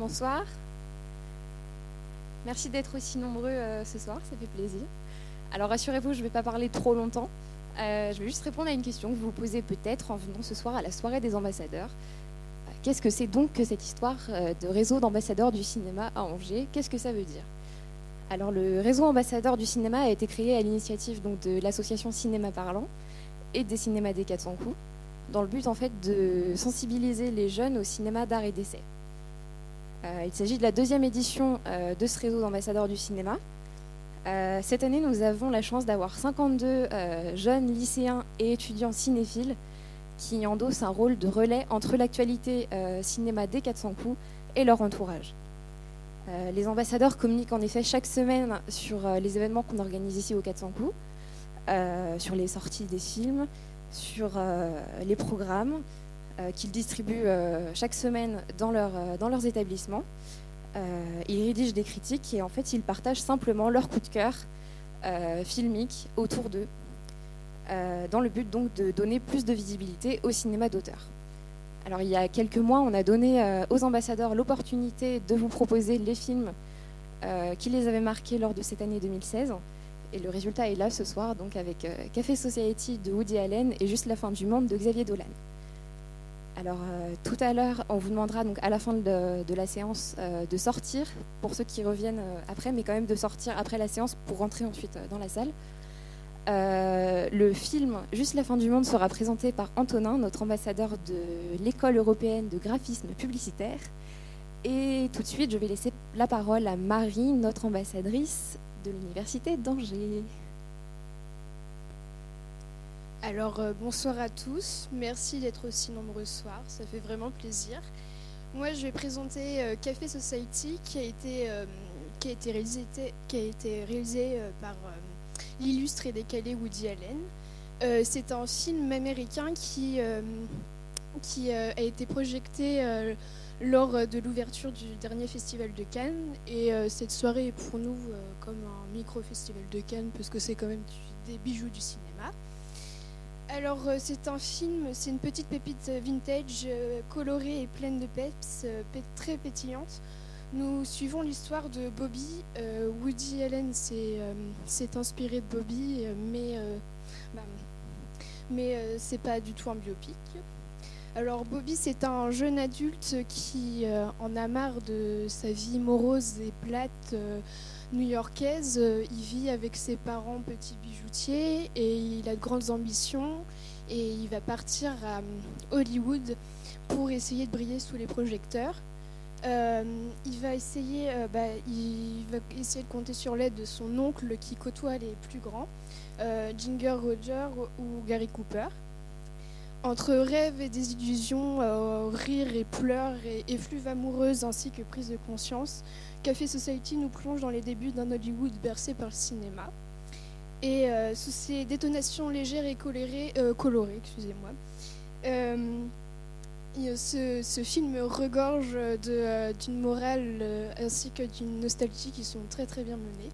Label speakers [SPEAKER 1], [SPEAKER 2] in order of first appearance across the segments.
[SPEAKER 1] Bonsoir. Merci d'être aussi nombreux euh, ce soir, ça fait plaisir. Alors rassurez-vous, je ne vais pas parler trop longtemps. Euh, je vais juste répondre à une question que vous vous posez peut-être en venant ce soir à la soirée des ambassadeurs. Euh, qu'est-ce que c'est donc que cette histoire de réseau d'ambassadeurs du cinéma à Angers? Qu'est-ce que ça veut dire? Alors le réseau ambassadeur du cinéma a été créé à l'initiative de l'association Cinéma Parlant et des cinémas des 400 coups, dans le but en fait de sensibiliser les jeunes au cinéma d'art et d'essai. Euh, il s'agit de la deuxième édition euh, de ce réseau d'ambassadeurs du cinéma. Euh, cette année, nous avons la chance d'avoir 52 jeunes lycéens et étudiants cinéphiles qui endossent un rôle de relais entre l'actualité cinéma des 400 coups et leur entourage. les ambassadeurs communiquent en effet chaque semaine sur les événements qu'on organise ici au 400 coups, sur les sorties des films, sur les programmes, qu'ils distribuent euh, chaque semaine dans, euh, leurs établissements. ils rédigent des critiques et en fait ils partagent simplement leur coup de cœur filmique autour d'eux, dans le but donc de donner plus de visibilité au cinéma d'auteur. Alors il y a quelques mois, on a donné aux ambassadeurs l'opportunité de vous proposer les films qui les avaient marqués lors de cette année 2016. Et le résultat est là ce soir, donc avec Café Society de Woody Allen et Juste la fin du monde de Xavier Dolan. Alors euh, tout à l'heure, on vous demandera donc à la fin de, la séance euh, de sortir, pour ceux qui reviennent euh, après, mais quand même de sortir après la séance pour rentrer ensuite dans la salle. le film Juste la fin du monde sera présenté par Antonin, notre ambassadeur de l'école européenne de graphisme publicitaire. Et tout de suite, je vais laisser la parole à Marie, notre ambassadrice de l'Université d'Angers.
[SPEAKER 2] Alors euh, bonsoir à tous, merci d'être aussi nombreux ce soir, ça fait vraiment plaisir. Moi je vais présenter euh, Café Society qui a été, euh, réalisé, par l'illustre et décalé Woody Allen. C'est un film américain qui, qui a été projeté lors de l'ouverture du dernier festival de Cannes. Et cette soirée est pour nous comme un micro-festival de Cannes, parce que c'est quand même des bijoux du cinéma. Alors euh, c'est un film, c'est une petite pépite vintage, euh, colorée et pleine de peps, euh, très pétillante. Nous suivons l'histoire de Bobby. Woody Allen s'est inspiré de Bobby, mais, bah, mais c'est pas du tout un biopic. Alors Bobby, c'est un jeune adulte qui en a marre de sa vie morose et plate new-yorkaise. Euh, il vit avec ses parents petits bijoutiers et il a de grandes ambitions et il va partir à euh, Hollywood pour essayer de briller sous les projecteurs. Euh, il, va essayer, bah, il va essayer de compter sur l'aide de son oncle qui côtoie les plus grands, Ginger Roger ou Gary Cooper. Entre rêves et désillusions, rires et pleurs et effluves amoureuses ainsi que prise de conscience, Café Society nous plonge dans les débuts d'un Hollywood bercé par le cinéma. Et euh, sous ces détonations légères et colorées, euh, excusez-moi, euh, ce, film regorge d'une morale ainsi que d'une nostalgie qui sont très très bien menées.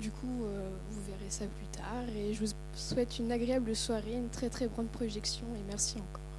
[SPEAKER 2] Du coup, vous verrez ça plus tard. Et je vous souhaite une agréable soirée, une très très bonne projection et merci encore.